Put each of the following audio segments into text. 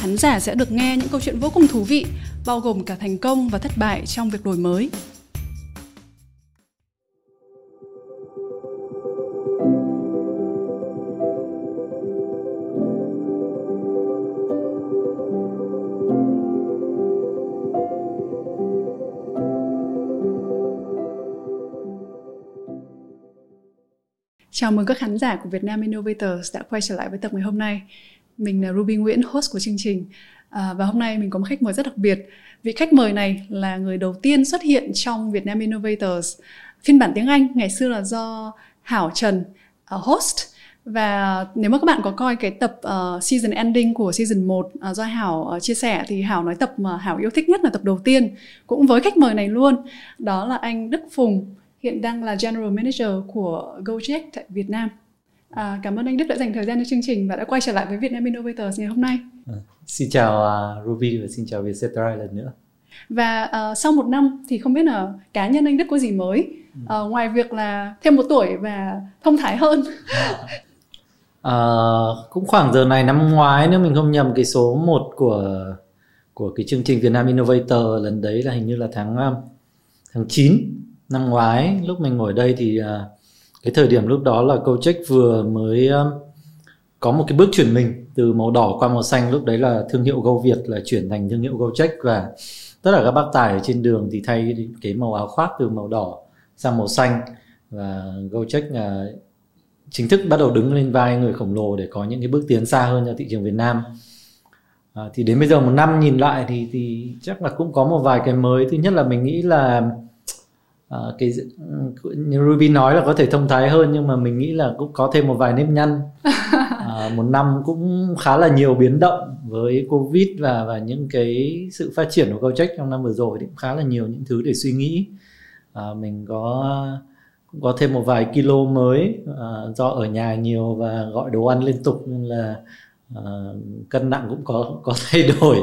Khán giả sẽ được nghe những câu chuyện vô cùng thú vị, bao gồm cả thành công và thất bại trong việc đổi mới. Chào mừng các khán giả của Việt Nam Innovators đã quay trở lại với tập ngày hôm nay. Mình là Ruby Nguyễn, host của chương trình. À, và hôm nay mình có một khách mời rất đặc biệt. Vị khách mời này là người đầu tiên xuất hiện trong Việt Nam Innovators. Phiên bản tiếng Anh ngày xưa là do Hảo Trần uh, host. Và nếu mà các bạn có coi cái tập uh, season ending của season 1 uh, à, do Hảo uh, chia sẻ thì Hảo nói tập mà Hảo yêu thích nhất là tập đầu tiên cũng với khách mời này luôn. Đó là anh Đức Phùng hiện đang là General Manager của Gojek tại Việt Nam. À, cảm ơn anh Đức đã dành thời gian cho chương trình và đã quay trở lại với Vietnam Innovators ngày hôm nay. À, xin chào uh, Ruby và xin chào Vietcetera lần nữa. Và uh, sau một năm thì không biết là cá nhân anh Đức có gì mới uh, ngoài việc là thêm một tuổi và thông thái hơn. à, cũng khoảng giờ này năm ngoái nếu mình không nhầm cái số 1 của của cái chương trình Vietnam Innovator lần đấy là hình như là tháng tháng 9 năm ngoái lúc mình ngồi đây thì uh, cái thời điểm lúc đó là Gojek vừa mới có một cái bước chuyển mình từ màu đỏ qua màu xanh. Lúc đấy là thương hiệu Go Việt là chuyển thành thương hiệu Gojek và tất cả các bác tài ở trên đường thì thay cái màu áo khoác từ màu đỏ sang màu xanh. Và Gojek là chính thức bắt đầu đứng lên vai người khổng lồ để có những cái bước tiến xa hơn cho thị trường Việt Nam. À, thì đến bây giờ một năm nhìn lại thì thì chắc là cũng có một vài cái mới. Thứ nhất là mình nghĩ là uh, cái như Ruby nói là có thể thông thái hơn nhưng mà mình nghĩ là cũng có thêm một vài nếp nhăn. Uh, một năm cũng khá là nhiều biến động với covid và và những cái sự phát triển của Gojek trong năm vừa rồi thì cũng khá là nhiều những thứ để suy nghĩ. Uh, mình có cũng có thêm một vài kilo mới uh, do ở nhà nhiều và gọi đồ ăn liên tục nên là uh, cân nặng cũng có có thay đổi.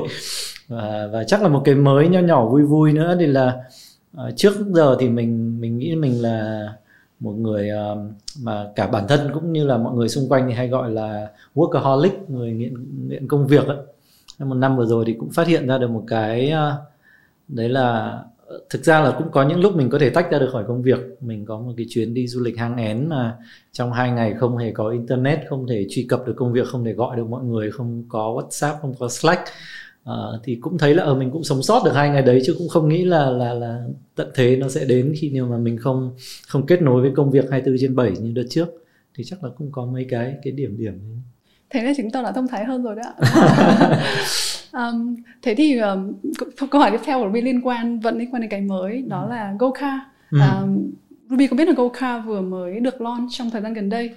Và và chắc là một cái mới nho nhỏ vui vui nữa thì là Ờ, trước giờ thì mình mình nghĩ mình là một người ờ, mà cả bản thân cũng như là mọi người xung quanh thì hay gọi là workaholic, người nghiện nghiện công việc ấy. một năm vừa rồi thì cũng phát hiện ra được một cái ờ, đấy là thực ra là cũng có những lúc mình có thể tách ra được khỏi công việc mình có một cái chuyến đi du lịch hang én mà trong hai ngày không hề có internet, không thể truy cập được công việc, không thể gọi được mọi người, không có whatsapp, không có slack uh, thì cũng thấy là ở mình cũng sống sót được hai ngày đấy chứ cũng không nghĩ là là là tận thế nó sẽ đến khi nào mà mình không không kết nối với công việc 24 trên 7 như đợt trước. Thì chắc là cũng có mấy cái cái điểm điểm thế là chúng ta đã thông thái hơn rồi đó um, thế thì um, câu hỏi tiếp theo của Ruby liên quan vẫn liên quan đến cái mới đó ừ. là GoCar ừ. um, Ruby có biết là GoCar vừa mới được launch trong thời gian gần đây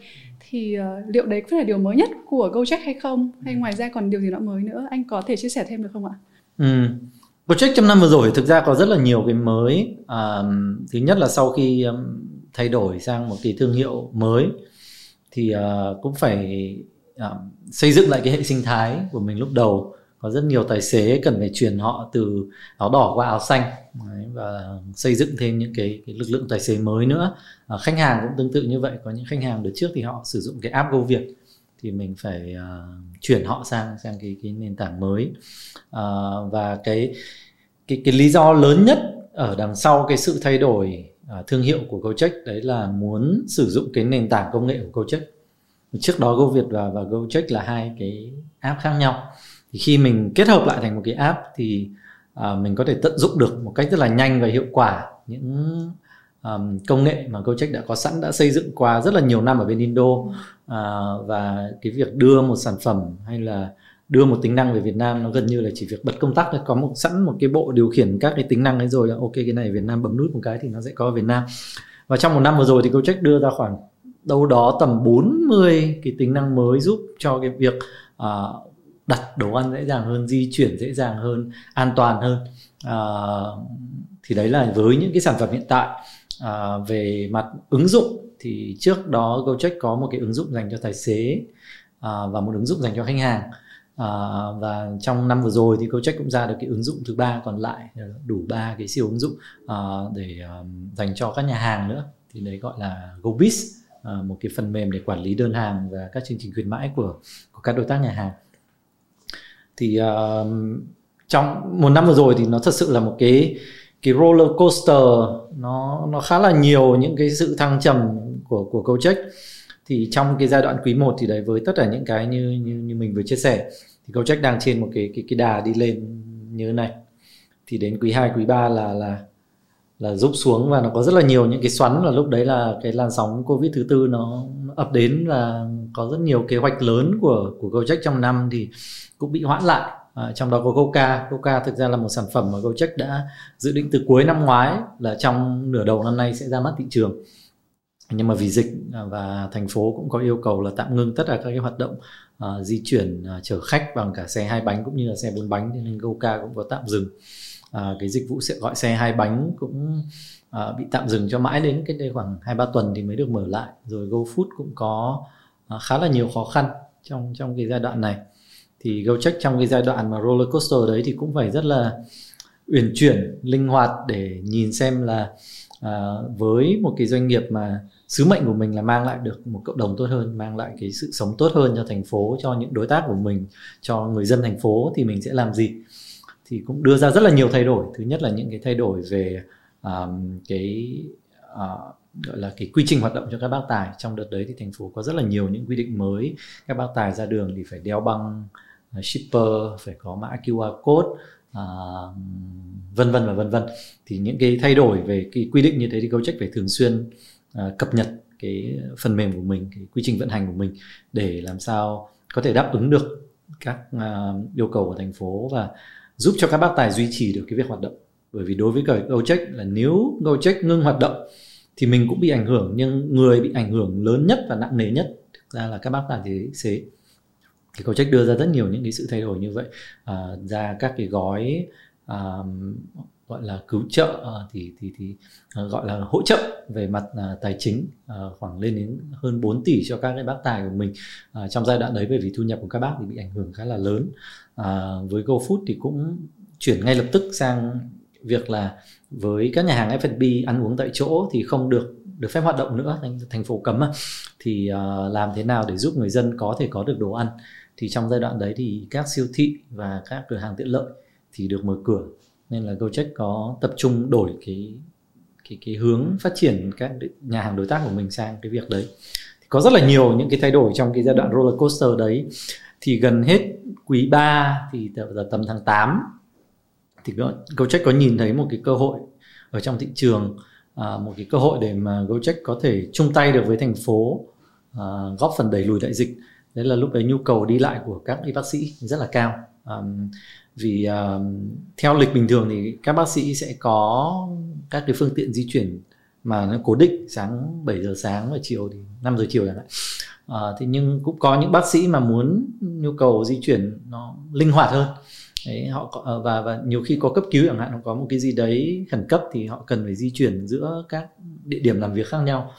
thì uh, liệu đấy có phải là điều mới nhất của Gojek hay không hay ừ. ngoài ra còn điều gì nữa mới nữa anh có thể chia sẻ thêm được không ạ? Ừ. Gojek trong năm vừa rồi thực ra có rất là nhiều cái mới à, thứ nhất là sau khi um, thay đổi sang một cái thương hiệu mới thì uh, cũng phải uh, xây dựng lại cái hệ sinh thái của mình lúc đầu có rất nhiều tài xế cần phải chuyển họ từ áo đỏ qua áo xanh. Đấy, và xây dựng thêm những cái, cái lực lượng tài xế mới nữa. À, khách hàng cũng tương tự như vậy. Có những khách hàng đợt trước thì họ sử dụng cái app Go Việt thì mình phải uh, chuyển họ sang sang cái cái nền tảng mới. Uh, và cái cái cái lý do lớn nhất ở đằng sau cái sự thay đổi uh, thương hiệu của Gojek đấy là muốn sử dụng cái nền tảng công nghệ của Gojek. Trước đó Go Việt và và Gojek là hai cái app khác nhau thì khi mình kết hợp lại thành một cái app thì uh, mình có thể tận dụng được một cách rất là nhanh và hiệu quả những um, công nghệ mà Gojek đã có sẵn đã xây dựng qua rất là nhiều năm ở bên Indo. Uh, và cái việc đưa một sản phẩm hay là đưa một tính năng về Việt Nam nó gần như là chỉ việc bật công tắc thôi. Có một sẵn một cái bộ điều khiển các cái tính năng ấy rồi là ok cái này Việt Nam bấm nút một cái thì nó sẽ có ở Việt Nam. Và trong một năm vừa rồi thì Gojek đưa ra khoảng đâu đó tầm 40 cái tính năng mới giúp cho cái việc uh, đặt đồ ăn dễ dàng hơn di chuyển dễ dàng hơn an toàn hơn. À, thì đấy là với những cái sản phẩm hiện tại. À, về mặt ứng dụng thì trước đó Gojek có một cái ứng dụng dành cho tài xế à, và một ứng dụng dành cho khách hàng. À, và trong năm vừa rồi thì Gojek cũng ra được cái ứng dụng thứ ba còn lại đủ ba cái siêu ứng dụng à, để um, dành cho các nhà hàng nữa. Thì đấy gọi là GoBiz à, một cái phần mềm để quản lý đơn hàng và các chương trình khuyến mãi của của các đối tác nhà hàng thì uh, trong một năm vừa rồi thì nó thật sự là một cái cái roller coaster. Nó nó khá là nhiều những cái sự thăng trầm của của Gojek. Thì trong cái giai đoạn quý 1 thì đấy với tất cả những cái như như như mình vừa chia sẻ thì Gojek đang trên một cái cái cái đà đi lên như thế này. Thì đến quý 2 quý 3 là là là rút xuống và nó có rất là nhiều những cái xoắn và lúc đấy là cái làn sóng covid thứ tư nó ập đến và có rất nhiều kế hoạch lớn của của Gojek trong năm. Thì cũng bị hoãn lại. À, trong đó có Coca. Coca thực ra là một sản phẩm mà Gojek đã dự định từ cuối năm ngoái là trong nửa đầu năm nay sẽ ra mắt thị trường. Nhưng mà vì dịch à, và thành phố cũng có yêu cầu là tạm ngưng tất cả các cái hoạt động uh, di chuyển uh, chở khách bằng cả xe hai bánh cũng như là xe bốn bánh nên Goca cũng có tạm dừng. Uh, cái dịch vụ sẽ gọi xe hai bánh cũng uh, bị tạm dừng cho mãi đến cái đây khoảng hai ba tuần thì mới được mở lại. Rồi GoFood cũng có uh, khá là nhiều khó khăn trong trong cái giai đoạn này thì GoCheck trong cái giai đoạn mà roller coaster đấy thì cũng phải rất là uyển chuyển linh hoạt để nhìn xem là à, với một cái doanh nghiệp mà sứ mệnh của mình là mang lại được một cộng đồng tốt hơn mang lại cái sự sống tốt hơn cho thành phố cho những đối tác của mình cho người dân thành phố thì mình sẽ làm gì? Thì cũng đưa ra rất là nhiều thay đổi. Thứ nhất là những cái thay đổi về um, cái uh, gọi là cái quy trình hoạt động cho các bác tài. Trong đợt đấy thì thành phố có rất là nhiều những quy định mới. Các bác tài ra đường thì phải đeo băng uh, Ờ, shipper phải có mã QR code à, vân vân và vân vân. Thì những cái thay đổi về cái quy định như thế thì Gojek phải thường xuyên à, cập nhật cái phần mềm của mình cái quy trình vận hành của mình để làm sao có thể đáp ứng được các à, yêu cầu của thành phố và giúp cho các bác tài duy trì được cái việc hoạt động. Bởi vì đối với cả Gojek là nếu Gojek ngưng hoạt động thì mình cũng bị ảnh hưởng nhưng người bị ảnh hưởng lớn nhất và nặng nề nhất thực ra là các bác tài xế thì Gojek đưa ra rất nhiều những cái sự thay đổi như vậy. À, ra các cái gói à, gọi là cứu trợ à, thì thì thì à, gọi là hỗ trợ về mặt à, tài chính à, khoảng lên đến hơn 4 tỷ cho các cái bác tài của mình. À, trong giai đoạn đấy bởi vì thu nhập của các bác thì bị ảnh hưởng khá là lớn. À, với GoFood thì cũng chuyển ngay lập tức sang việc là với các nhà hàng F&B ăn uống tại chỗ thì không được được phép hoạt động nữa thành, thành phố cấm thì uh, làm thế nào để giúp người dân có thể có được đồ ăn? Thì trong giai đoạn đấy thì các siêu thị và các cửa hàng tiện lợi thì được mở cửa. Nên là Gojek có tập trung đổi cái cái cái hướng phát triển các nhà hàng đối tác của mình sang cái việc đấy. Thì có rất là nhiều những cái thay đổi trong cái giai đoạn roller coaster đấy. Thì gần hết quý 3 thì tầm tháng 8 thì Gojek có nhìn thấy một cái cơ hội ở trong thị trường à, một cái cơ hội để mà Gojek có thể chung tay được với thành phố à, góp phần đẩy lùi đại dịch đấy là lúc đấy nhu cầu đi lại của các y bác sĩ rất là cao. Um, vì um, theo lịch bình thường thì các bác sĩ sẽ có các cái phương tiện di chuyển mà nó cố định sáng 7 giờ sáng và chiều thì 5 giờ chiều chẳng hạn. À, thế nhưng cũng có những bác sĩ mà muốn nhu cầu di chuyển nó linh hoạt hơn. Đấy họ có, ờ, và và nhiều khi có cấp cứu chẳng hạn nó có một cái gì đấy khẩn cấp thì họ cần phải di chuyển giữa các địa điểm làm việc khác nhau.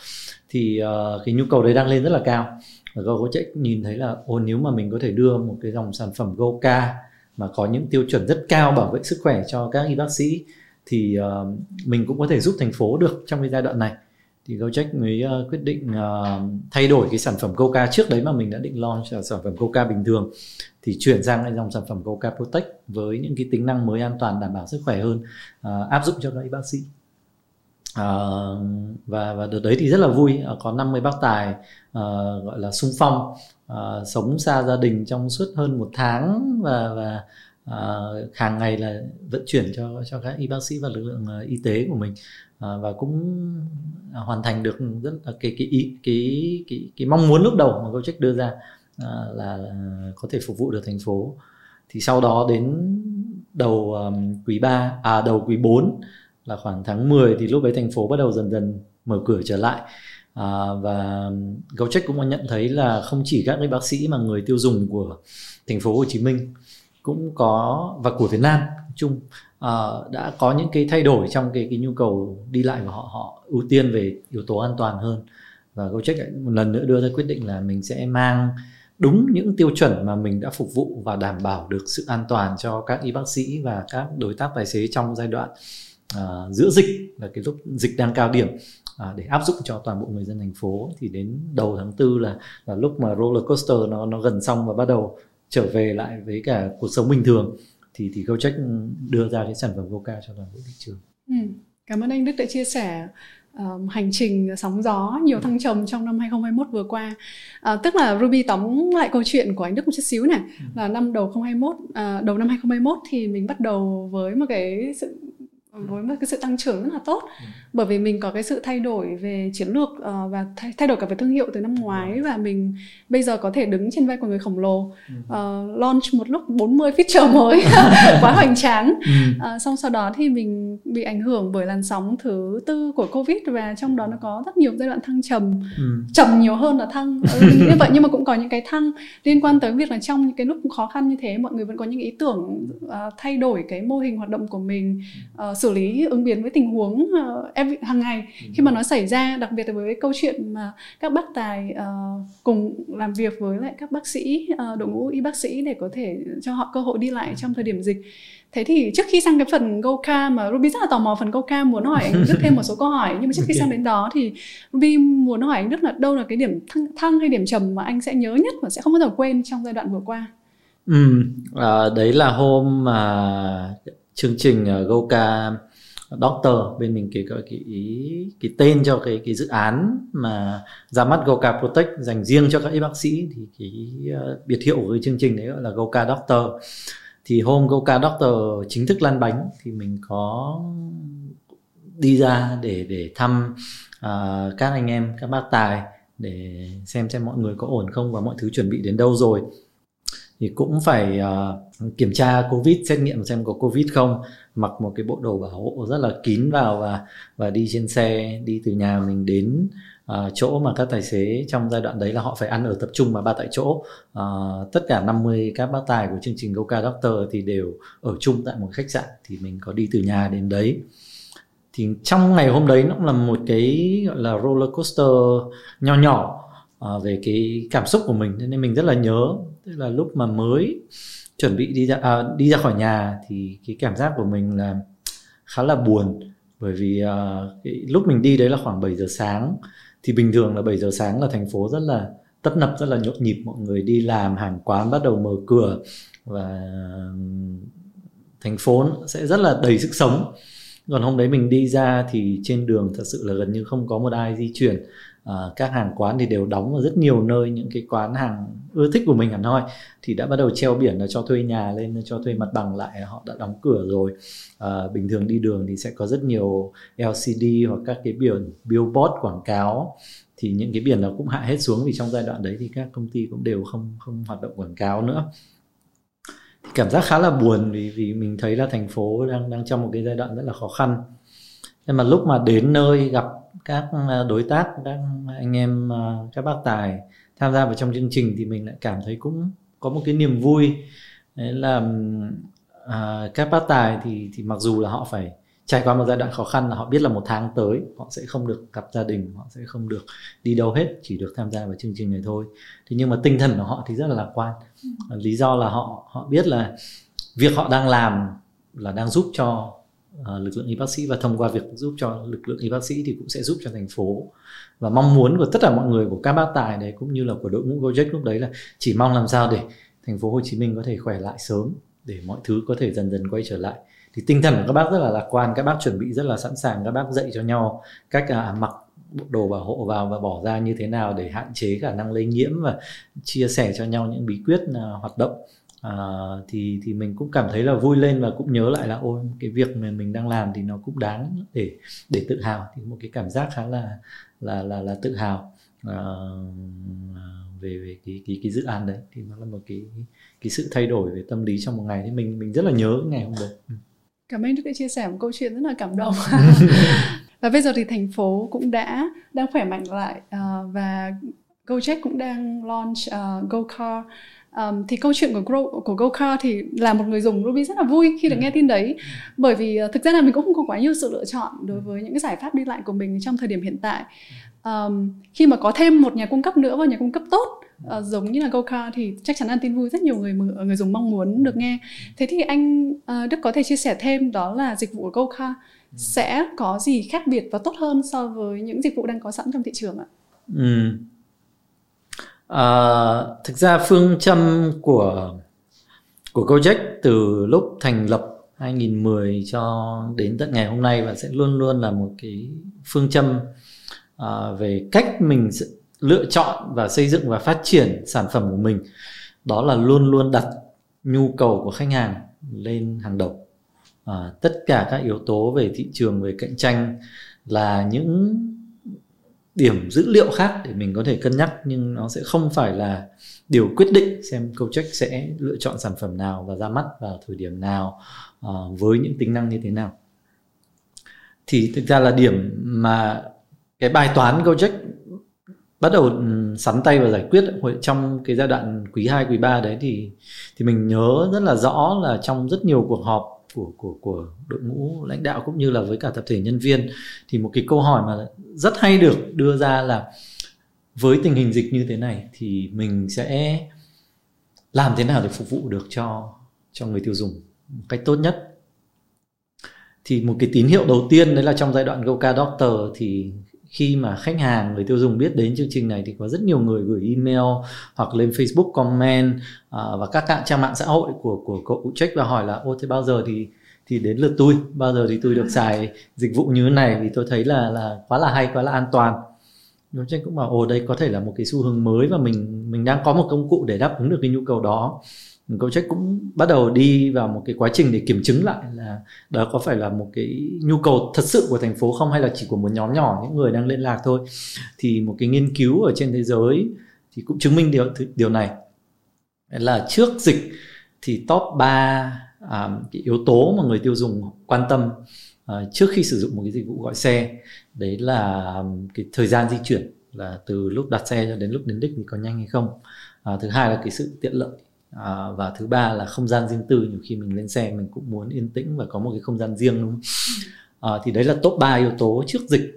Thì uh, cái nhu cầu đấy đang lên rất là cao và GoCheck nhìn thấy là ô nếu mà mình có thể đưa một cái dòng sản phẩm GoCa mà có những tiêu chuẩn rất cao bảo vệ sức khỏe cho các y bác sĩ thì uh, mình cũng có thể giúp thành phố được trong cái giai đoạn này. Thì Gojek mới uh, quyết định uh, thay đổi cái sản phẩm Coca trước đấy mà mình đã định launch là sản phẩm Coca bình thường thì chuyển sang cái dòng sản phẩm Coca Protect với những cái tính năng mới an toàn đảm bảo sức khỏe hơn uh, áp dụng cho các y bác sĩ. À, và và đợt đấy thì rất là vui. À, có 50 bác tài à, gọi là sung phong. À, sống xa gia đình trong suốt hơn một tháng và và à, hàng ngày là vận chuyển cho cho các y bác sĩ và lực lượng y tế của mình. À, và cũng hoàn thành được rất là cái cái ý cái cái cái mong muốn lúc đầu mà Gojek đưa ra à, là, là có thể phục vụ được thành phố. Thì sau đó đến đầu um, quý 3 à đầu quý 4 là khoảng tháng 10 thì lúc đấy thành phố bắt đầu dần dần mở cửa trở lại. À, và GoCheck cũng có nhận thấy là không chỉ các cái bác sĩ mà người tiêu dùng của thành phố Hồ Chí Minh cũng có và của Việt Nam chung uh, đã có những cái thay đổi trong cái cái nhu cầu đi lại của họ họ ưu tiên về yếu tố an toàn hơn. Và GoCheck một lần nữa đưa ra quyết định là mình sẽ mang đúng những tiêu chuẩn mà mình đã phục vụ và đảm bảo được sự an toàn cho các y bác sĩ và các đối tác tài xế trong giai đoạn uh, giữa dịch là cái lúc dịch đang cao điểm uh, để áp dụng cho toàn bộ người dân thành phố thì đến đầu tháng tư là là lúc mà roller coaster nó nó gần xong và bắt đầu trở về lại với cả cuộc sống bình thường thì thì GoCheck đưa ra cái sản phẩm Goca cho toàn bộ thị trường. Ừ. Cảm ơn anh Đức đã chia sẻ um, hành trình sóng gió nhiều thăng trầm trong năm 2021 vừa qua. À, tức là Ruby tóm lại câu chuyện của anh Đức một chút xíu này ừ. là năm đầu 2021 à, đầu năm 2021 thì mình bắt đầu với một cái sự với một cái sự tăng trưởng rất là tốt. Ừ. bởi vì mình có cái sự thay đổi về chiến lược uh, và thay, thay đổi cả về thương hiệu từ năm ngoái ừ. và mình bây giờ có thể đứng trên vai của người khổng lồ. Uh, launch một lúc 40 feature mới. Quá hoành tráng. Uh, xong sau đó thì mình bị ảnh hưởng bởi làn sóng thứ tư của covid và trong đó nó có rất nhiều giai đoạn thăng trầm. Trầm nhiều hơn là thăng. Ừ, như vậy nhưng mà cũng có những cái thăng. Liên quan tới việc là trong những cái lúc khó khăn như thế mọi người vẫn có những ý tưởng uh, thay đổi cái mô hình hoạt động của mình. Uh, xử lý ứng biến với tình huống uh, hàng ngày. Khi mà nó xảy ra đặc biệt là với câu chuyện mà các bác tài uh, cùng làm việc với lại các bác sĩ uh, đội ngũ y bác sĩ để có thể cho họ cơ hội đi lại trong thời điểm dịch. Thế thì trước khi sang cái phần Goka mà Ruby rất là tò mò phần Goka muốn hỏi anh Đức thêm một số câu hỏi. Nhưng mà trước khi okay. sang đến đó thì Ruby muốn hỏi anh Đức là đâu là cái điểm thăng, thăng hay điểm trầm mà anh sẽ nhớ nhất và sẽ không bao giờ quên trong giai đoạn vừa qua? Ừ, à, đấy là hôm mà chương trình ờ, uh, Goka Doctor bên mình kể cái cái cái tên cho cái cái dự án mà ra mắt Goka Protect dành riêng cho các y bác sĩ. Thì cái uh, biệt hiệu của cái chương trình đấy gọi là Goka Doctor. Thì hôm Goka Doctor chính thức lăn bánh thì mình có đi ra để để thăm uh, các anh em các bác tài để xem xem mọi người có ổn không và mọi thứ chuẩn bị đến đâu rồi thì cũng phải uh, kiểm tra covid xét nghiệm xem có covid không. Mặc một cái bộ đồ bảo hộ rất là kín vào và và đi trên xe đi từ nhà mình đến uh, chỗ mà các tài xế trong giai đoạn đấy là họ phải ăn ở tập trung mà ba tại chỗ. Uh, tất cả 50 các bác tài của chương trình Goka Doctor thì đều ở chung tại một khách sạn thì mình có đi từ nhà đến đấy. Thì trong ngày hôm đấy nó cũng là một cái gọi là roller coaster nho nhỏ uh, về cái cảm xúc của mình. Nên mình rất là nhớ tức là lúc mà mới chuẩn bị đi ra à, đi ra khỏi nhà thì cái cảm giác của mình là khá là buồn. Bởi vì uh, cái, lúc mình đi đấy là khoảng 7 giờ sáng. Thì bình thường là 7 giờ sáng là thành phố rất là tấp nập rất là nhộn nhịp. Mọi người đi làm hàng quán bắt đầu mở cửa và thành phố sẽ rất là đầy sức sống. Còn hôm đấy mình đi ra thì trên đường thật sự là gần như không có một ai di chuyển à, các hàng quán thì đều đóng ở rất nhiều nơi những cái quán hàng ưa thích của mình hẳn hoi. Thì đã bắt đầu treo biển là cho thuê nhà lên cho thuê mặt bằng lại họ đã đóng cửa rồi. À, bình thường đi đường thì sẽ có rất nhiều LCD hoặc các cái biển billboard quảng cáo. Thì những cái biển nó cũng hạ hết xuống vì trong giai đoạn đấy thì các công ty cũng đều không không hoạt động quảng cáo nữa. Thì cảm giác khá là buồn vì vì mình thấy là thành phố đang đang trong một cái giai đoạn rất là khó khăn. Nhưng mà lúc mà đến nơi gặp các à, đối tác các anh em à, các bác tài tham gia vào trong chương trình thì mình lại cảm thấy cũng có một cái niềm vui. Đấy là à, các bác tài thì thì mặc dù là họ phải trải qua một giai đoạn khó khăn là họ biết là một tháng tới họ sẽ không được gặp gia đình họ sẽ không được đi đâu hết chỉ được tham gia vào chương trình này thôi. Thế nhưng mà tinh thần của họ thì rất là lạc quan. Lý do là họ họ biết là việc họ đang làm là đang giúp cho À, lực lượng y bác sĩ và thông qua việc giúp cho lực lượng y bác sĩ thì cũng sẽ giúp cho thành phố. Và mong muốn của tất cả mọi người của các bác tài đấy cũng như là của đội ngũ Gojek lúc đấy là chỉ mong làm sao để thành phố Hồ Chí Minh có thể khỏe lại sớm để mọi thứ có thể dần dần quay trở lại. Thì tinh thần của các bác rất là lạc quan các bác chuẩn bị rất là sẵn sàng các bác dạy cho nhau cách à, mặc đồ bảo hộ vào và bỏ ra như thế nào để hạn chế khả năng lây nhiễm và chia sẻ cho nhau những bí quyết à, hoạt động à, thì thì mình cũng cảm thấy là vui lên và cũng nhớ lại là ôi cái việc mà mình đang làm thì nó cũng đáng để để tự hào thì một cái cảm giác khá là là là là tự hào à, về về cái cái cái dự án đấy thì nó là một cái cái sự thay đổi về tâm lý trong một ngày thì mình mình rất là nhớ ngày hôm đấy. Ừ. Cảm ơn đã chia sẻ một câu chuyện rất là cảm động. và bây giờ thì thành phố cũng đã đang khỏe mạnh lại uh, và Gojek cũng đang launch uh, GoCar um, thì câu chuyện của Go, của GoCar thì là một người dùng Ruby rất là vui khi được ừ. nghe tin đấy. Bởi vì uh, thực ra là mình cũng không có quá nhiều sự lựa chọn đối với những cái giải pháp đi lại của mình trong thời điểm hiện tại. Um, khi mà có thêm một nhà cung cấp nữa và nhà cung cấp tốt uh, giống như là GoCar thì chắc chắn là tin vui rất nhiều người người dùng mong muốn được nghe. Thế thì anh uh, Đức có thể chia sẻ thêm đó là dịch vụ của GoCar sẽ có gì khác biệt và tốt hơn so với những dịch vụ đang có sẵn trong thị trường ạ? Ừ. À, thực ra phương châm của của Gojek từ lúc thành lập 2010 cho đến tận ngày hôm nay và sẽ luôn luôn là một cái phương châm à, về cách mình lựa chọn và xây dựng và phát triển sản phẩm của mình. Đó là luôn luôn đặt nhu cầu của khách hàng lên hàng đầu. À, tất cả các yếu tố về thị trường về cạnh tranh là những điểm dữ liệu khác để mình có thể cân nhắc nhưng nó sẽ không phải là điều quyết định xem câu check sẽ lựa chọn sản phẩm nào và ra mắt vào thời điểm nào uh, với những tính năng như thế nào. Thì thực ra là điểm mà cái bài toán Gojek bắt đầu ừ, sắn tay và giải quyết trong cái giai đoạn quý 2 quý 3 đấy thì thì mình nhớ rất là rõ là trong rất nhiều cuộc họp của của của đội ngũ lãnh đạo cũng như là với cả tập thể nhân viên. Thì một cái câu hỏi mà rất hay được đưa ra là với tình hình dịch như thế này thì mình sẽ làm thế nào để phục vụ được cho cho người tiêu dùng một cách tốt nhất? Thì một cái tín hiệu đầu tiên đấy là trong giai đoạn Goka Doctor thì khi mà khách hàng người tiêu dùng biết đến chương trình này thì có rất nhiều người gửi email hoặc lên Facebook comment uh, và các các trang mạng xã hội của của cậu check và hỏi là ô thế bao giờ thì thì đến lượt tôi? Bao giờ thì tôi được xài dịch vụ như thế này? Vì tôi thấy là là quá là hay quá là an toàn. Nhóm tranh cũng bảo ồ đây có thể là một cái xu hướng mới và mình mình đang có một công cụ để đáp ứng được cái nhu cầu đó Gojek cũng bắt đầu đi vào một cái quá trình để kiểm chứng lại là đó có phải là một cái nhu cầu thật sự của thành phố không hay là chỉ của một nhóm nhỏ những người đang liên lạc thôi. Thì một cái nghiên cứu ở trên thế giới thì cũng chứng minh điều điều này. Là trước dịch thì top 3 à, cái yếu tố mà người tiêu dùng quan tâm à, trước khi sử dụng một cái dịch vụ gọi xe đấy là cái thời gian di chuyển là từ lúc đặt xe cho đến lúc đến đích thì có nhanh hay không. À, thứ hai là cái sự tiện lợi à, và thứ ba là không gian riêng tư. Nhiều khi mình lên xe mình cũng muốn yên tĩnh và có một cái không gian riêng đúng không? À, thì đấy là top 3 yếu tố trước dịch.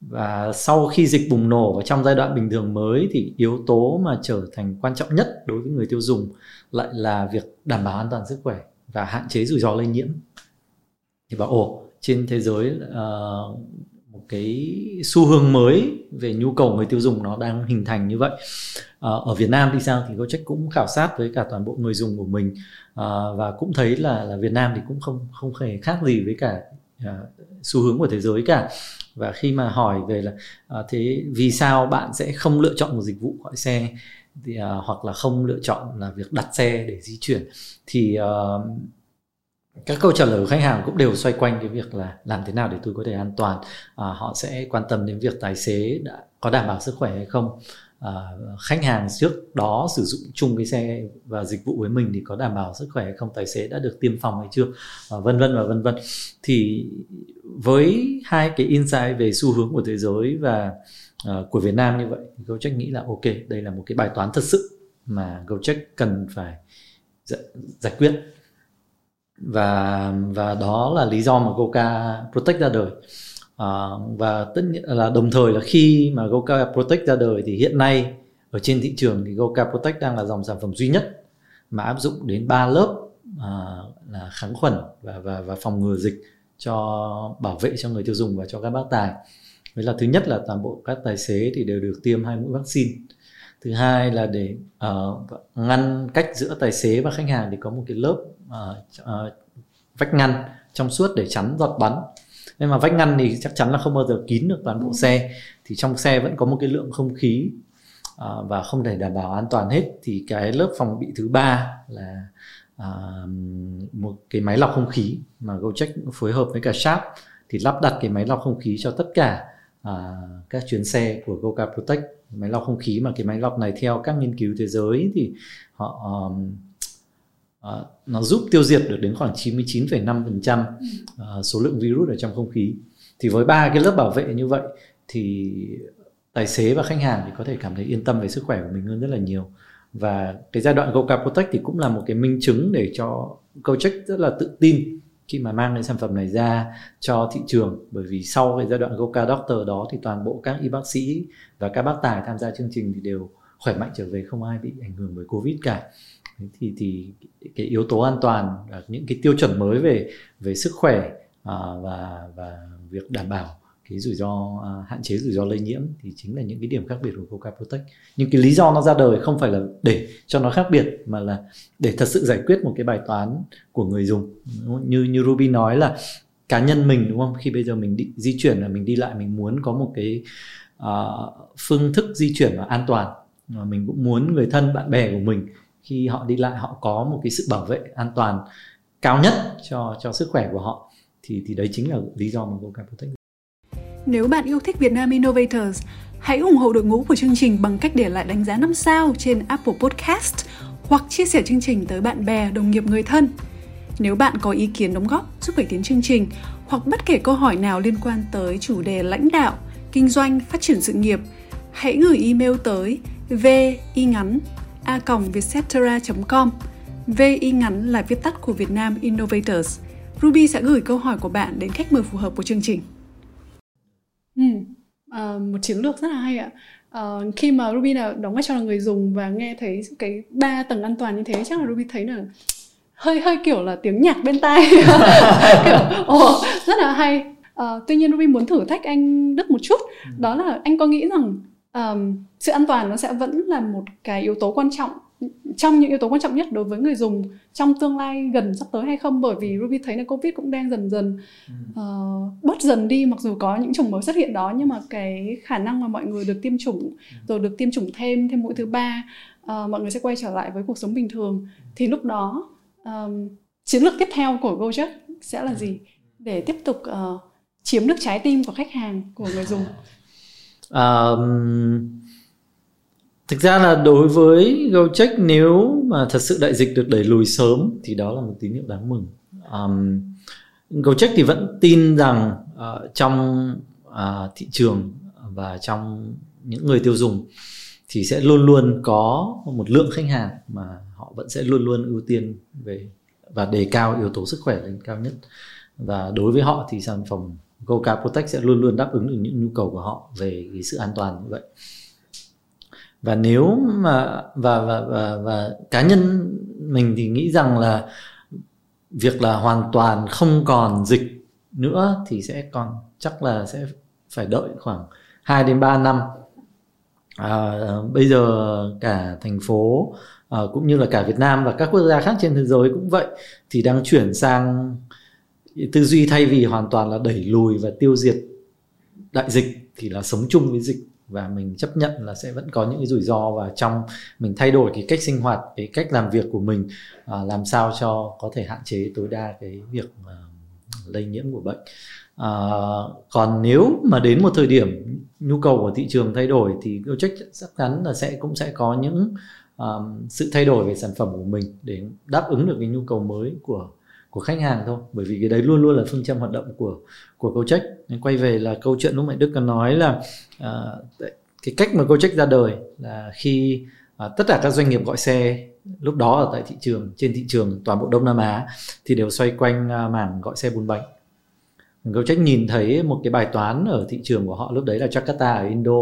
Và sau khi dịch bùng nổ và trong giai đoạn bình thường mới thì yếu tố mà trở thành quan trọng nhất đối với người tiêu dùng lại là việc đảm bảo an toàn sức khỏe và hạn chế rủi ro lây nhiễm. Thì bảo ồ trên thế giới uh, cái xu hướng mới về nhu cầu người tiêu dùng nó đang hình thành như vậy. À, ở Việt Nam thì sao? Thì Gojek cũng khảo sát với cả toàn bộ người dùng của mình. À, và cũng thấy là là Việt Nam thì cũng không không hề khác gì với cả à, xu hướng của thế giới cả. Và khi mà hỏi về là à, thế vì sao bạn sẽ không lựa chọn một dịch vụ gọi xe thì, à, hoặc là không lựa chọn là việc đặt xe để di chuyển thì à, các câu trả lời của khách hàng cũng đều xoay quanh cái việc là làm thế nào để tôi có thể an toàn. À, họ sẽ quan tâm đến việc tài xế đã có đảm bảo sức khỏe hay không. À, khách hàng trước đó sử dụng chung cái xe và dịch vụ với mình thì có đảm bảo sức khỏe hay không tài xế đã được tiêm phòng hay chưa à, vân vân và vân vân. Thì với hai cái insight về xu hướng của thế giới và uh, của Việt Nam như vậy thì GoCheck nghĩ là ok đây là một cái bài toán thật sự mà Gojek cần phải giải, giải quyết và và đó là lý do mà Goka Protect ra đời à, và tất nhiên là đồng thời là khi mà Goka Protect ra đời thì hiện nay ở trên thị trường thì Goka Protect đang là dòng sản phẩm duy nhất mà áp dụng đến 3 lớp à, là kháng khuẩn và và và phòng ngừa dịch cho bảo vệ cho người tiêu dùng và cho các bác tài. Với là thứ nhất là toàn bộ các tài xế thì đều được tiêm hai mũi vaccine. Thứ hai là để uh, ngăn cách giữa tài xế và khách hàng thì có một cái lớp uh, vách ngăn trong suốt để chắn giọt bắn. Nhưng mà vách ngăn thì chắc chắn là không bao giờ kín được toàn bộ ừ. xe. Thì trong xe vẫn có một cái lượng không khí uh, và không thể đảm bảo an toàn hết. Thì cái lớp phòng bị thứ ba là uh, một cái máy lọc không khí mà GoCheck phối hợp với cả Sharp thì lắp đặt cái máy lọc không khí cho tất cả uh, các chuyến xe của Goka Protect. Máy lọc không khí mà cái máy lọc này theo các nghiên cứu thế giới thì họ um, uh, nó giúp tiêu diệt được đến khoảng 99,5% uh, số lượng virus ở trong không khí. Thì với ba cái lớp bảo vệ như vậy thì tài xế và khách hàng thì có thể cảm thấy yên tâm về sức khỏe của mình hơn rất là nhiều. Và cái giai đoạn GoCar Protect thì cũng là một cái minh chứng để cho Gojek rất là tự tin khi mà mang cái sản phẩm này ra cho thị trường. Bởi vì sau cái giai đoạn GoCar Doctor đó thì toàn bộ các y bác sĩ và các bác tài tham gia chương trình thì đều khỏe mạnh trở về không ai bị ảnh hưởng bởi Covid cả thì thì cái yếu tố an toàn và những cái tiêu chuẩn mới về về sức khỏe à, và và việc đảm bảo cái rủi ro à, hạn chế rủi ro lây nhiễm thì chính là những cái điểm khác biệt của Coca Protect. Nhưng cái lý do nó ra đời không phải là để cho nó khác biệt mà là để thật sự giải quyết một cái bài toán của người dùng. Như như Ruby nói là cá nhân mình đúng không? Khi bây giờ mình đi, di chuyển là mình đi lại mình muốn có một cái uh, phương thức di chuyển và an toàn. Mà mình cũng muốn người thân bạn bè của mình khi họ đi lại họ có một cái sự bảo vệ an toàn cao nhất cho cho sức khỏe của họ thì thì đấy chính là lý do mà Coca Protect nếu bạn yêu thích Việt Nam Innovators, hãy ủng hộ đội ngũ của chương trình bằng cách để lại đánh giá 5 sao trên Apple Podcast hoặc chia sẻ chương trình tới bạn bè, đồng nghiệp, người thân. Nếu bạn có ý kiến đóng góp giúp cải tiến chương trình hoặc bất kể câu hỏi nào liên quan tới chủ đề lãnh đạo, kinh doanh, phát triển sự nghiệp, hãy gửi email tới vi ngắn a vietcetera.com Vi ngắn là viết tắt của Việt Nam Innovators. Ruby sẽ gửi câu hỏi của bạn đến khách mời phù hợp của chương trình. Ừ. À, một chiến lược rất là hay ạ. À, khi mà Ruby là đóng vai trò là người dùng và nghe thấy cái ba tầng an toàn như thế chắc là Ruby thấy là hơi hơi kiểu là tiếng nhạc bên tai kiểu ồ rất là hay à, tuy nhiên Ruby muốn thử thách anh Đức một chút ừ. đó là anh có nghĩ rằng um, sự an toàn nó sẽ vẫn là một cái yếu tố quan trọng trong những yếu tố quan trọng nhất đối với người dùng trong tương lai gần sắp tới hay không bởi vì Ruby thấy là Covid cũng đang dần dần uh, bớt dần đi mặc dù có những chủng mới xuất hiện đó nhưng mà cái khả năng mà mọi người được tiêm chủng rồi được tiêm chủng thêm thêm mũi thứ ba uh, mọi người sẽ quay trở lại với cuộc sống bình thường. Thì lúc đó um, chiến lược tiếp theo của Gojek sẽ là gì? Để tiếp tục uh, chiếm được trái tim của khách hàng của người dùng um thực ra là đối với Gojek nếu mà thật sự đại dịch được đẩy lùi sớm thì đó là một tín hiệu đáng mừng. Um, Gojek thì vẫn tin rằng uh, trong uh, thị trường và trong những người tiêu dùng thì sẽ luôn luôn có một lượng khách hàng mà họ vẫn sẽ luôn luôn ưu tiên về và đề cao yếu tố sức khỏe lên cao nhất. Và đối với họ thì sản phẩm Goka Protect sẽ luôn luôn đáp ứng được những nhu cầu của họ về cái sự an toàn như vậy. Và nếu mà và và và và cá nhân mình thì nghĩ rằng là việc là hoàn toàn không còn dịch nữa thì sẽ còn chắc là sẽ phải đợi khoảng 2 đến 3 năm. À, bây giờ cả thành phố à, cũng như là cả Việt Nam và các quốc gia khác trên thế giới cũng vậy thì đang chuyển sang tư duy thay vì hoàn toàn là đẩy lùi và tiêu diệt đại dịch thì là sống chung với dịch. Và mình chấp nhận là sẽ vẫn có những cái rủi ro và trong mình thay đổi cái cách sinh hoạt cái cách làm việc của mình à, làm sao cho có thể hạn chế tối đa cái việc à, lây nhiễm của bệnh. À, còn nếu mà đến một thời điểm nhu cầu của thị trường thay đổi thì Gojek chắc chắn là sẽ cũng sẽ có những um, sự thay đổi về sản phẩm của mình để đáp ứng được cái nhu cầu mới của của khách hàng thôi. Bởi vì cái đấy luôn luôn là phương châm hoạt động của của câu trách quay về là câu chuyện lúc nãy Đức có nói là à, cái cách mà câu trách ra đời là khi à, tất cả các doanh nghiệp gọi xe lúc đó ở tại thị trường trên thị trường toàn bộ Đông Nam Á thì đều xoay quanh uh, mảng gọi xe bốn bánh. Gojek nhìn thấy một cái bài toán ở thị trường của họ lúc đấy là Jakarta ở Indo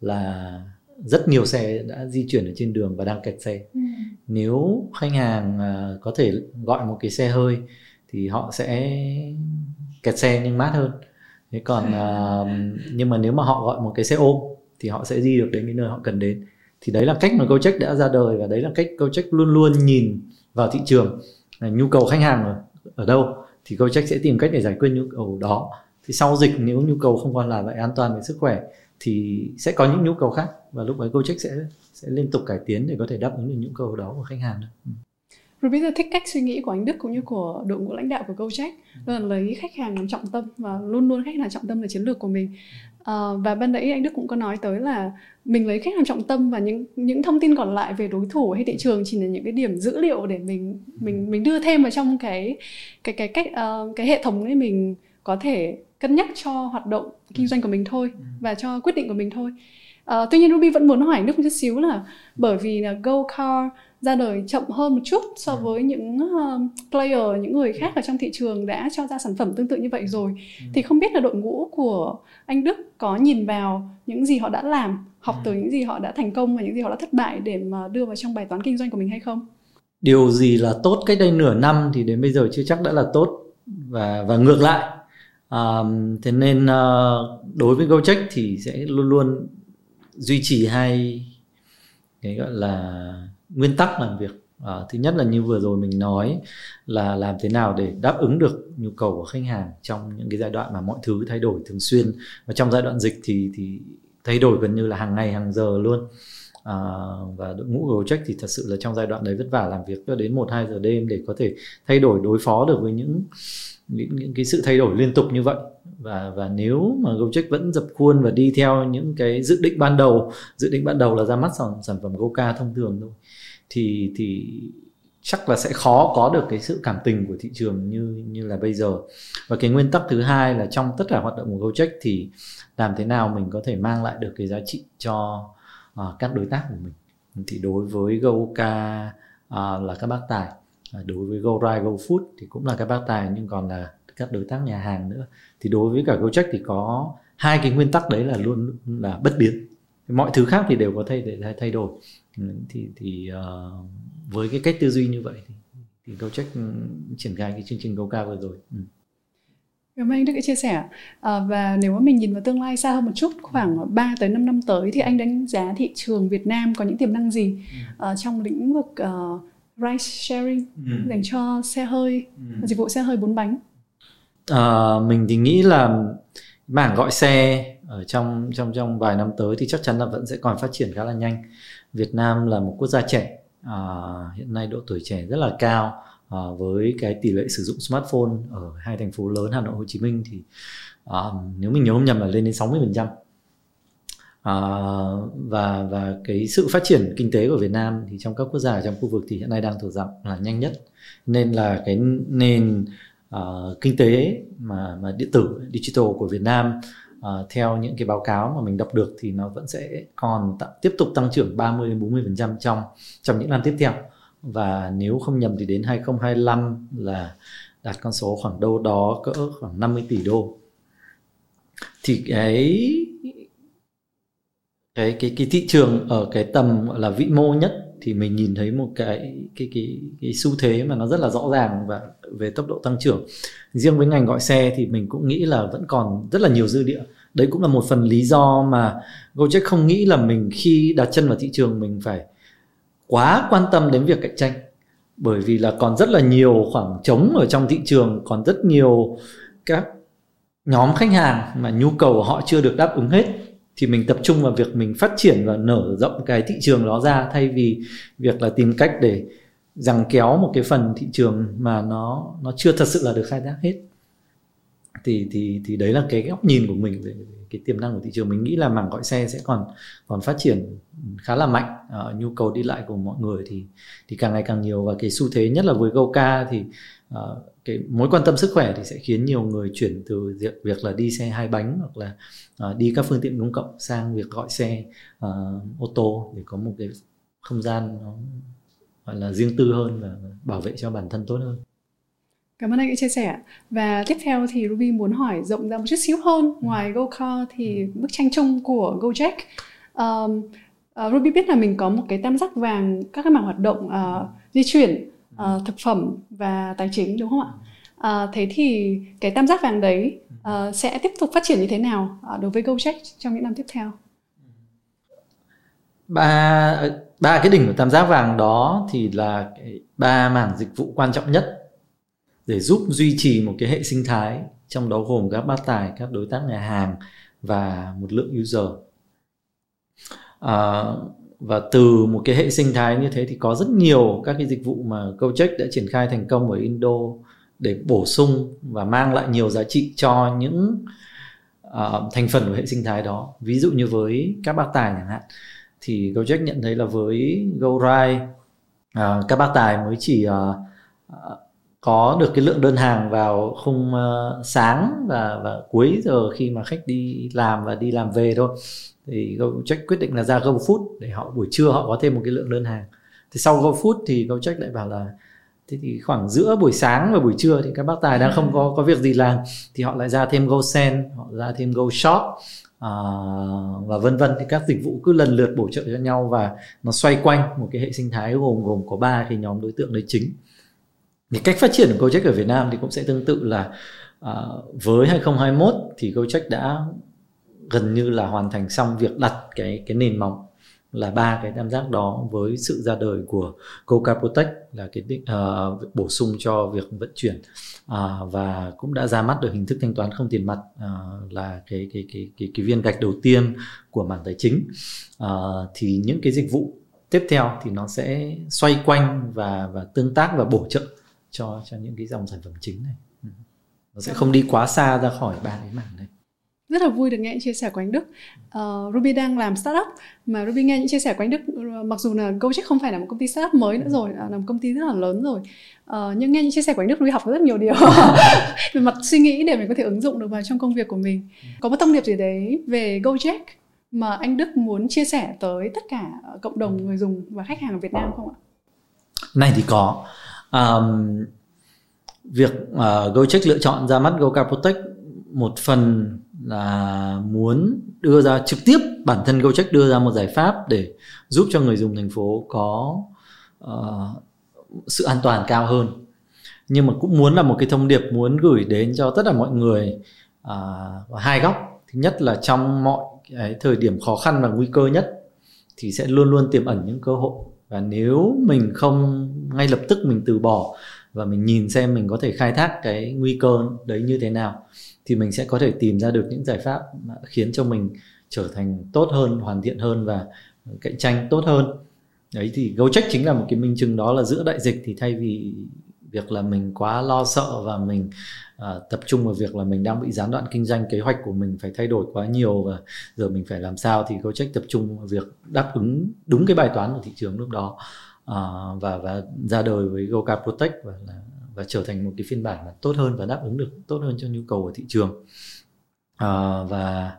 là rất nhiều xe đã di chuyển ở trên đường và đang kẹt xe. Ừ. nếu khách hàng uh, có thể gọi một cái xe hơi thì họ sẽ kẹt xe nhưng mát hơn. Thế còn uh, nhưng mà nếu mà họ gọi một cái xe ôm thì họ sẽ di được đến cái nơi họ cần đến. Thì đấy là cách mà Gojek đã ra đời và đấy là cách Gojek luôn luôn nhìn vào thị trường là nhu cầu khách hàng ở, ở đâu. Thì Gojek sẽ tìm cách để giải quyết nhu cầu đó. Thì sau dịch nếu nhu cầu không còn là vậy an toàn về sức khỏe thì sẽ có những nhu cầu khác và lúc ấy Gojek sẽ sẽ liên tục cải tiến để có thể đáp ứng được nhu cầu đó của khách hàng. Ừ. Ruby giờ thích cách suy nghĩ của anh Đức cũng như của đội ngũ lãnh đạo của Gojek là lấy khách hàng làm trọng tâm và luôn luôn khách hàng trọng tâm là chiến lược của mình à, và ban nãy anh Đức cũng có nói tới là mình lấy khách hàng trọng tâm và những những thông tin còn lại về đối thủ hay thị trường chỉ là những cái điểm dữ liệu để mình mình mình đưa thêm vào trong cái cái cái cách uh, cái hệ thống ấy mình có thể cân nhắc cho hoạt động kinh doanh của mình thôi và cho quyết định của mình thôi. Uh, tuy nhiên Ruby vẫn muốn hỏi nước một chút xíu là bởi vì là Go Car ra đời chậm hơn một chút so với những uh, player những người khác ở trong thị trường đã cho ra sản phẩm tương tự như vậy rồi. Thì không biết là đội ngũ của anh Đức có nhìn vào những gì họ đã làm học từ những gì họ đã thành công và những gì họ đã thất bại để mà đưa vào trong bài toán kinh doanh của mình hay không? Điều gì là tốt cách đây nửa năm thì đến bây giờ chưa chắc đã là tốt và và ngược lại à, thế nên ờ, đối với Gojek thì sẽ luôn luôn duy trì hai cái gọi là nguyên tắc làm việc. À, thứ nhất là như vừa rồi mình nói là làm thế nào để đáp ứng được nhu cầu của khách hàng trong những cái giai đoạn mà mọi thứ thay đổi thường xuyên. Và trong giai đoạn dịch thì thì thay đổi gần như là hàng ngày hàng giờ luôn. À, và đội ngũ Gojek thì thật sự là trong giai đoạn đấy vất vả làm việc cho đến một hai giờ đêm để có thể thay đổi đối phó được với những những, những cái sự thay đổi liên tục như vậy. Và và nếu mà Gojek vẫn dập khuôn và đi theo những cái dự định ban đầu dự định ban đầu là ra mắt sản sản phẩm Goka thông thường thôi thì thì chắc là sẽ khó có được cái sự cảm tình của thị trường như như là bây giờ. Và cái nguyên tắc thứ hai là trong tất cả hoạt động của Gojek thì làm thế nào mình có thể mang lại được cái giá trị cho uh, các đối tác của mình. Thì đối với Goka uh, là các bác tài đối với GoRide GoFood thì cũng là các bác tài nhưng còn là các đối tác nhà hàng nữa. Thì đối với cả GoCheck thì có hai cái nguyên tắc đấy là luôn là bất biến. Mọi thứ khác thì đều có thể để thay đổi. Ừ, thì thì uh, với cái cách tư duy như vậy thì, thì GoCheck ừ, triển khai cái chương trình GoCa vừa rồi. Ừ. Cảm ơn anh Đức đã chia sẻ. À, và nếu mà mình nhìn vào tương lai xa hơn một chút khoảng 3 tới 5 năm tới thì anh đánh giá thị trường Việt Nam có những tiềm năng gì uh, trong lĩnh vực uh, ride sharing ừ. dành cho xe hơi ừ. dịch vụ xe hơi bốn bánh à, mình thì nghĩ là mảng gọi xe ở trong trong trong vài năm tới thì chắc chắn là vẫn sẽ còn phát triển khá là nhanh Việt Nam là một quốc gia trẻ à, hiện nay độ tuổi trẻ rất là cao à, với cái tỷ lệ sử dụng smartphone ở hai thành phố lớn Hà Nội Hồ Chí Minh thì à, nếu mình nhớ không nhầm là lên đến 60 phần trăm à, và và cái sự phát triển kinh tế của Việt Nam thì trong các quốc gia trong khu vực thì hiện nay đang thuộc dạng là nhanh nhất. Nên là cái nền uh, kinh tế mà mà điện tử digital của Việt Nam uh, theo những cái báo cáo mà mình đọc được thì nó vẫn sẽ còn t- tiếp tục tăng trưởng 30 đến 40 phần trăm trong trong những năm tiếp theo. Và nếu không nhầm thì đến 2025 là đạt con số khoảng đâu đó cỡ khoảng 50 tỷ đô. Thì cái cái cái cái thị trường ở cái tầm, gọi là, vĩ mô nhất thì mình nhìn thấy một cái cái cái cái xu thế mà nó rất là rõ ràng và về tốc độ tăng trưởng. Riêng với ngành gọi xe thì mình cũng nghĩ là vẫn còn rất là nhiều dư địa. Đấy cũng là một phần lý do mà Gojek không nghĩ là mình khi đặt chân vào thị trường mình phải quá quan tâm đến việc cạnh tranh. Bởi vì là còn rất là nhiều khoảng trống ở trong thị trường, còn rất nhiều các nhóm khách hàng mà nhu cầu của họ chưa được đáp ứng hết thì mình tập trung vào việc mình phát triển và nở rộng cái thị trường đó ra, thay vì việc là tìm cách để rằng kéo một cái phần thị trường mà nó nó chưa thật sự là được khai thác hết thì thì thì đấy là cái góc nhìn của mình về cái tiềm năng của thị trường. Mình nghĩ là mảng gọi xe sẽ còn còn phát triển khá là mạnh. À, nhu cầu đi lại của mọi người thì thì càng ngày càng nhiều. Và cái xu thế nhất là với Goka thì à, cái mối quan tâm sức khỏe thì sẽ khiến nhiều người chuyển từ việc là đi xe hai bánh hoặc là à, đi các phương tiện công cộng sang việc gọi xe à, ô tô để có một cái không gian nó gọi là riêng tư hơn và bảo vệ cho bản thân tốt hơn. Cảm ơn anh đã chia sẻ. Và tiếp theo thì Ruby muốn hỏi rộng ra một chút xíu hơn. Ngoài GoCar thì ừ. bức tranh chung của Gojek. Um, uh, Ruby biết là mình có một cái tam giác vàng các cái mảng hoạt động uh, di chuyển, uh, thực phẩm và tài chính đúng không ạ? Uh, thế thì cái tam giác vàng đấy uh, sẽ tiếp tục phát triển như thế nào uh, đối với Gojek trong những năm tiếp theo? ba ba cái đỉnh của tam giác vàng đó thì là ba mảng dịch vụ quan trọng nhất để giúp duy trì một cái hệ sinh thái trong đó gồm các bác tài các đối tác nhà hàng và một lượng user. À, và từ một cái hệ sinh thái như thế thì có rất nhiều các cái dịch vụ mà Gojek đã triển khai thành công ở Indo để bổ sung và mang lại nhiều giá trị cho những uh, thành phần của hệ sinh thái đó. Ví dụ như với các bác tài chẳng hạn thì Gojek nhận thấy là với GoRide uh, à, các bác tài mới chỉ uh, có được cái lượng đơn hàng vào khung uh, sáng và và cuối giờ khi mà khách đi làm và đi làm về thôi. Thì GoCheck quyết định là ra GoFood để họ buổi trưa họ có thêm một cái lượng đơn hàng. Thì sau GoFood thì GoCheck lại bảo là thế thì khoảng giữa buổi sáng và buổi trưa thì các bác tài đang không có có việc gì làm. Thì họ lại ra thêm GoSend họ ra thêm GoShop à, ờ, và vân vân. Thì các dịch vụ cứ lần lượt bổ trợ cho nhau và nó xoay quanh một cái hệ sinh thái gồm gồm có ba cái nhóm đối tượng đấy chính thì cách phát triển của Gojek ở Việt Nam thì cũng sẽ tương tự là uh, với 2021 thì Gojek đã gần như là hoàn thành xong việc đặt cái cái nền móng là ba cái tam giác đó với sự ra đời của Coca Protect là cái định, uh, bổ sung cho việc vận chuyển uh, và cũng đã ra mắt được hình thức thanh toán không tiền mặt uh, là cái cái cái cái cái viên gạch đầu tiên của mảng tài chính. Uh, thì những cái dịch vụ tiếp theo thì nó sẽ xoay quanh và và tương tác và bổ trợ cho cho những cái dòng sản phẩm chính này ừ. nó sẽ không đi quá xa ra khỏi ba cái mảng này rất là vui được nghe những chia sẻ của anh Đức. Uh, Ruby đang làm startup mà Ruby nghe những chia sẻ của anh Đức mặc dù là GoCheck không phải là một công ty startup mới nữa rồi, là một công ty rất là lớn rồi. Uh, nhưng nghe những chia sẻ của anh Đức Ruby học rất nhiều điều về mặt suy nghĩ để mình có thể ứng dụng được vào trong công việc của mình. Có một thông điệp gì đấy về GoCheck mà anh Đức muốn chia sẻ tới tất cả cộng đồng người dùng và khách hàng ở Việt Nam không ạ? Này thì có. Um, việc ờ, uh, GoCheck lựa chọn ra mắt GoCar Protect một phần là muốn đưa ra trực tiếp bản thân GoCheck đưa ra một giải pháp để giúp cho người dùng thành phố có uh, sự an toàn cao hơn. Nhưng mà cũng muốn là một cái thông điệp muốn gửi đến cho tất cả mọi người uh, hai góc. Thứ nhất là trong mọi cái thời điểm khó khăn và nguy cơ nhất thì sẽ luôn luôn tiềm ẩn những cơ hội. Và nếu mình không ngay lập tức mình từ bỏ và mình nhìn xem mình có thể khai thác cái nguy cơ đấy như thế nào thì mình sẽ có thể tìm ra được những giải pháp khiến cho mình trở thành tốt hơn hoàn thiện hơn và cạnh tranh tốt hơn. Đấy thì GoCheck chính là một cái minh chứng đó là giữa đại dịch thì thay vì việc là mình quá lo sợ và mình uh, tập trung vào việc là mình đang bị gián đoạn kinh doanh kế hoạch của mình phải thay đổi quá nhiều và giờ mình phải làm sao thì GoCheck tập trung vào việc đáp ứng đúng cái bài toán của thị trường lúc đó uh, và và ra đời với Goka Protect và là và trở thành một cái phiên bản mà tốt hơn và đáp ứng được tốt hơn cho nhu cầu của thị trường. À, và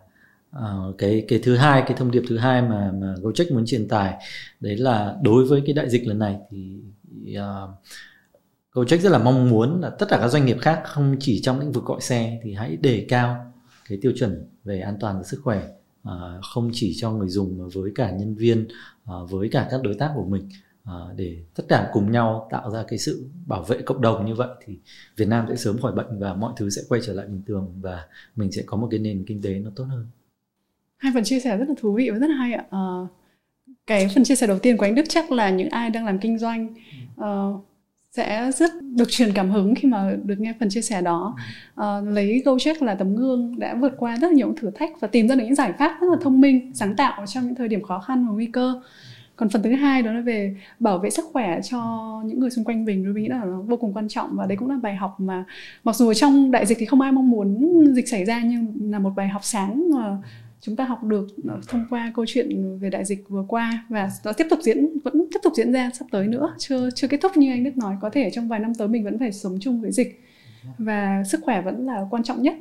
à, cái cái thứ hai cái thông điệp thứ hai mà mà Gojek muốn truyền tải đấy là đối với cái đại dịch lần này thì uh, Gojek rất là mong muốn là tất cả các doanh nghiệp khác không chỉ trong lĩnh vực gọi xe thì hãy đề cao cái tiêu chuẩn về an toàn và sức khỏe à, không chỉ cho người dùng mà với cả nhân viên à, với cả các đối tác của mình. À, để tất cả cùng nhau tạo ra cái sự bảo vệ cộng đồng như vậy thì Việt Nam sẽ sớm khỏi bệnh và mọi thứ sẽ quay trở lại bình thường và mình sẽ có một cái nền kinh tế nó tốt hơn. Hai phần chia sẻ rất là thú vị và rất là hay ạ. À, cái phần chia sẻ đầu tiên của anh Đức chắc là những ai đang làm kinh doanh uh, sẽ rất được truyền cảm hứng khi mà được nghe phần chia sẻ đó à, lấy Gojek là tấm gương đã vượt qua rất là nhiều thử thách và tìm ra được những giải pháp rất là thông minh sáng tạo trong những thời điểm khó khăn và nguy cơ còn phần thứ hai đó là về bảo vệ sức khỏe cho những người xung quanh mình tôi nghĩ là nó vô cùng quan trọng và đấy cũng là bài học mà mặc dù trong đại dịch thì không ai mong muốn dịch xảy ra nhưng là một bài học sáng mà chúng ta học được thông qua câu chuyện về đại dịch vừa qua và nó tiếp tục diễn vẫn tiếp tục diễn ra sắp tới nữa. Chưa chưa kết thúc như anh Đức nói có thể trong vài năm tới mình vẫn phải sống chung với dịch và sức khỏe vẫn là quan trọng nhất.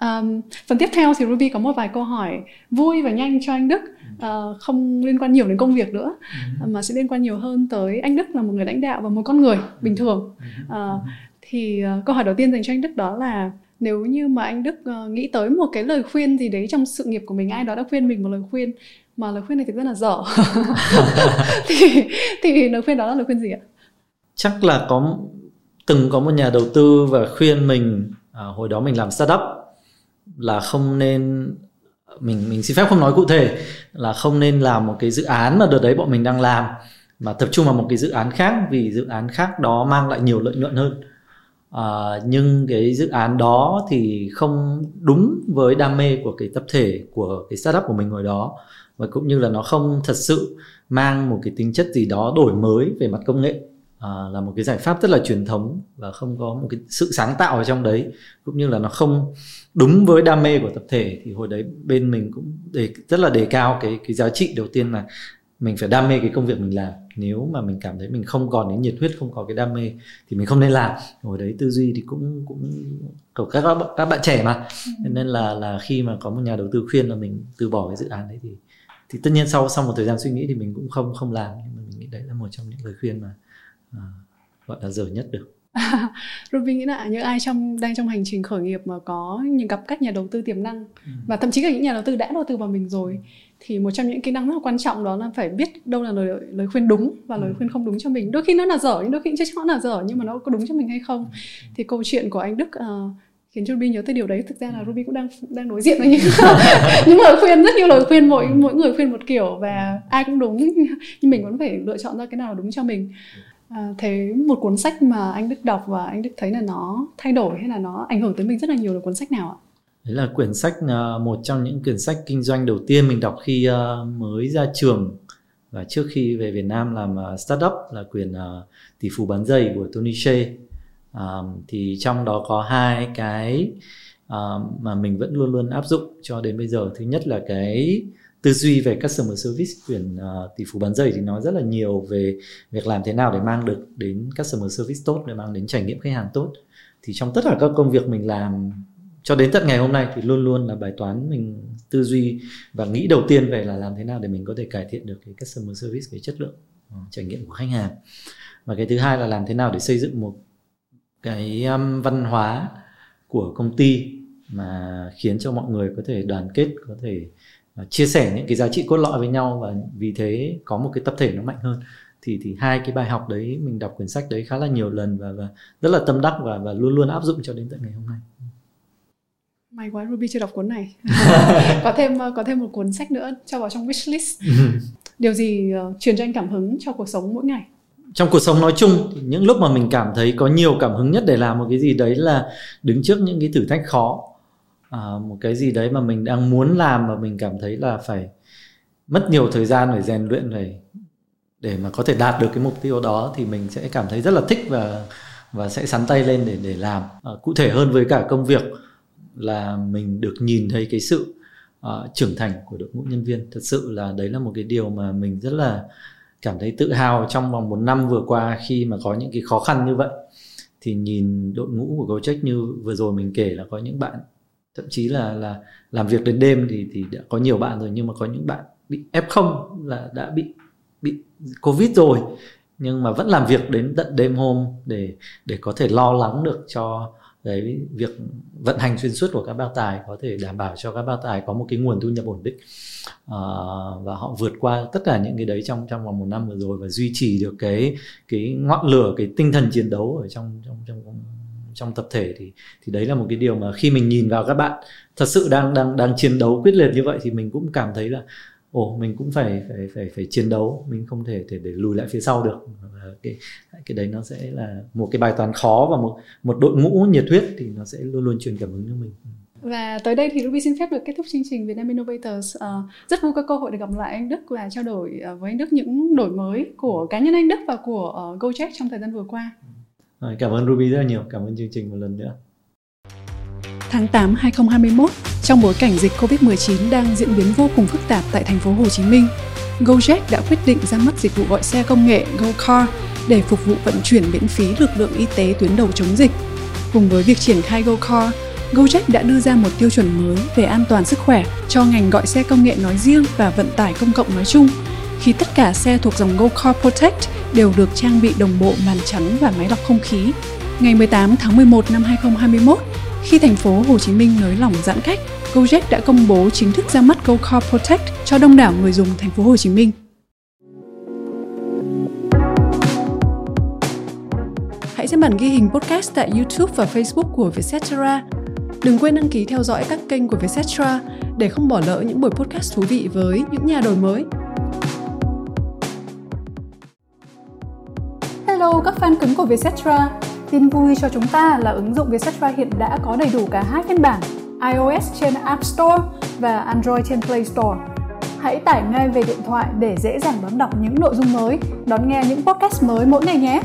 Um, phần tiếp theo thì Ruby có một vài câu hỏi vui và nhanh cho anh Đức uh, không liên quan nhiều đến công việc nữa uh, mà sẽ liên quan nhiều hơn tới anh Đức là một người lãnh đạo và một con người bình thường. Uh, thì uh, câu hỏi đầu tiên dành cho anh Đức đó là nếu như mà anh Đức nghĩ tới một cái lời khuyên gì đấy trong sự nghiệp của mình ai đó đã khuyên mình một lời khuyên mà lời khuyên này thực rất là dở. Thì thì lời khuyên đó là lời khuyên gì ạ? Chắc là có từng có một nhà đầu tư và khuyên mình à, hồi đó mình làm startup là không nên mình mình xin phép không nói cụ thể là không nên làm một cái dự án mà đợt đấy bọn mình đang làm mà tập trung vào một cái dự án khác vì dự án khác đó mang lại nhiều lợi nhuận hơn. À, nhưng cái dự án đó thì không đúng với đam mê của cái tập thể của cái startup của mình hồi đó và cũng như là nó không thật sự mang một cái tính chất gì đó đổi mới về mặt công nghệ. À, là một cái giải pháp rất là truyền thống và không có một cái sự sáng tạo ở trong đấy cũng như là nó không đúng với đam mê của tập thể thì hồi đấy bên mình cũng đề rất là đề cao cái cái giá trị đầu tiên là mình phải đam mê cái công việc mình làm. Nếu mà mình cảm thấy mình không còn cái nhiệt huyết không có cái đam mê thì mình không nên làm. Hồi đấy tư duy thì cũng cũng của các các bạn trẻ mà. Ừ. nên là là khi mà có một nhà đầu tư khuyên là mình từ bỏ cái dự án đấy thì thì tất nhiên sau sau một thời gian suy nghĩ thì mình cũng không không làm. Nhưng mà mình nghĩ đấy là một trong những lời khuyên mà à, gọi là dở nhất được Ruby nghĩ là những ai trong đang trong hành trình khởi nghiệp mà có những gặp các nhà đầu tư tiềm năng. Ừ. và thậm chí là những nhà đầu tư đã đầu tư vào mình rồi. Thì một trong những kỹ năng rất là quan trọng đó là phải biết đâu là lời lời khuyên đúng và lời ừ. khuyên không đúng cho mình. Đôi khi nó là dở nhưng đôi khi chắc chắn nó là dở nhưng mà nó có đúng cho mình hay không? Ừ. thì câu chuyện của anh Đức uh, khiến cho Ruby nhớ tới điều đấy. Thực ra là Ruby cũng đang đang đối diện với những những lời khuyên rất nhiều lời khuyên mỗi mỗi người khuyên một kiểu và ai cũng đúng. Nhưng mình vẫn phải lựa chọn ra cái nào đúng cho mình à, thế một cuốn sách mà anh Đức đọc và anh Đức thấy là nó thay đổi hay là nó ảnh hưởng tới mình rất là nhiều là cuốn sách nào ạ? Đấy là quyển sách ờ, một trong những quyển sách kinh doanh đầu tiên mình đọc khi ờ, mới ra trường và trước khi về Việt Nam làm startup là quyển tỷ phú bán giày của Tony Shea. thì trong đó có hai cái uh, mà mình vẫn luôn luôn áp dụng cho đến bây giờ. Thứ nhất là cái tư duy về customer service quyển uh, tỷ phú bán giày thì nói rất là nhiều về việc làm thế nào để mang được đến customer service tốt để mang đến trải nghiệm khách hàng tốt. Thì trong tất cả các công việc mình làm cho đến tận ngày hôm nay thì luôn luôn là bài toán mình tư duy và nghĩ đầu tiên về là làm thế nào để mình có thể cải thiện được cái customer service cái chất lượng uh, trải nghiệm của khách hàng. Và cái thứ hai là làm thế nào để xây dựng một cái um, văn hóa của công ty mà khiến cho mọi người có thể đoàn kết có thể uh, chia sẻ những cái giá trị cốt lõi với nhau và vì thế có một cái tập thể nó mạnh hơn. Thì thì hai cái bài học đấy mình đọc quyển sách đấy khá là nhiều lần và và rất là tâm đắc và và luôn luôn áp dụng cho đến tận ngày hôm nay. May quá Ruby chưa đọc cuốn này. Có thêm uh, có thêm một cuốn sách nữa cho vào trong wishlist. Điều gì uh, truyền cho anh cảm hứng cho cuộc sống mỗi ngày trong cuộc sống nói chung thì những lúc mà mình cảm thấy có nhiều cảm hứng nhất để làm một cái gì đấy là đứng trước những cái thử thách khó à, một cái gì đấy mà mình đang muốn làm mà mình cảm thấy là phải mất nhiều thời gian để rèn luyện để để mà có thể đạt được cái mục tiêu đó thì mình sẽ cảm thấy rất là thích và và sẽ sắn tay lên để để làm. À, cụ thể hơn với cả công việc là mình được nhìn thấy cái sự uh, trưởng thành của đội ngũ nhân viên. Thật sự là đấy là một cái điều mà mình rất là cảm thấy tự hào trong vòng một năm vừa qua khi mà có những cái khó khăn như vậy. Thì nhìn đội ngũ của Gojek như vừa rồi mình kể là có những bạn, thậm chí là là làm việc đến đêm thì thì đã có nhiều bạn rồi, nhưng mà có những bạn bị F0 là đã bị bị Covid rồi, nhưng mà vẫn làm việc đến tận đêm hôm để để có thể lo lắng được cho đấy việc vận hành xuyên suốt của các bao tài có thể đảm bảo cho các bao tài có một cái nguồn thu nhập ổn định. À, và họ vượt qua tất cả những cái đấy trong trong vòng một năm vừa rồi và duy trì được cái cái ngọn lửa cái tinh thần chiến đấu ở trong trong trong trong tập thể thì thì đấy là một cái điều mà khi mình nhìn vào các bạn thật sự đang đang đang chiến đấu quyết liệt như vậy thì mình cũng cảm thấy là ồ mình cũng phải phải phải phải chiến đấu mình không thể thể để lùi lại phía sau được cái cái đấy nó sẽ là một cái bài toán khó và một một đội ngũ nhiệt huyết thì nó sẽ luôn luôn truyền cảm hứng cho mình và tới đây thì Ruby xin phép được kết thúc chương trình Vietnam Innovators. Uh, rất vui có cơ hội để gặp lại anh Đức và trao đổi uh, với anh Đức những đổi mới của cá nhân anh Đức và của uh, Gojek trong thời gian vừa qua. Rồi, cảm ơn Ruby rất là nhiều. Cảm ơn chương trình một lần nữa. Tháng 8 2021, trong bối cảnh dịch Covid-19 đang diễn biến vô cùng phức tạp tại thành phố Hồ Chí Minh, Gojek đã quyết định ra mắt dịch vụ gọi xe công nghệ GoCar để phục vụ vận chuyển miễn phí lực lượng y tế tuyến đầu chống dịch. Cùng với việc triển khai GoCar, Gojek đã đưa ra một tiêu chuẩn mới về an toàn sức khỏe cho ngành gọi xe công nghệ nói riêng và vận tải công cộng nói chung, khi tất cả xe thuộc dòng GoCar Protect đều được trang bị đồng bộ màn chắn và máy lọc không khí. Ngày 18 tháng 11 năm 2021, khi thành phố Hồ Chí Minh nới lỏng giãn cách, Gojek đã công bố chính thức ra mắt GoCar Protect cho đông đảo người dùng thành phố Hồ Chí Minh. Hãy xem bản ghi hình podcast tại YouTube và Facebook của Vietcetera. Đừng quên đăng ký theo dõi các kênh của Vietcetera để không bỏ lỡ những buổi podcast thú vị với những nhà đổi mới. Hello các fan cứng của Vietcetera. Tin vui cho chúng ta là ứng dụng Vietcetera hiện đã có đầy đủ cả hai phiên bản iOS trên App Store và Android trên Play Store. Hãy tải ngay về điện thoại để dễ dàng đón đọc những nội dung mới, đón nghe những podcast mới mỗi ngày nhé!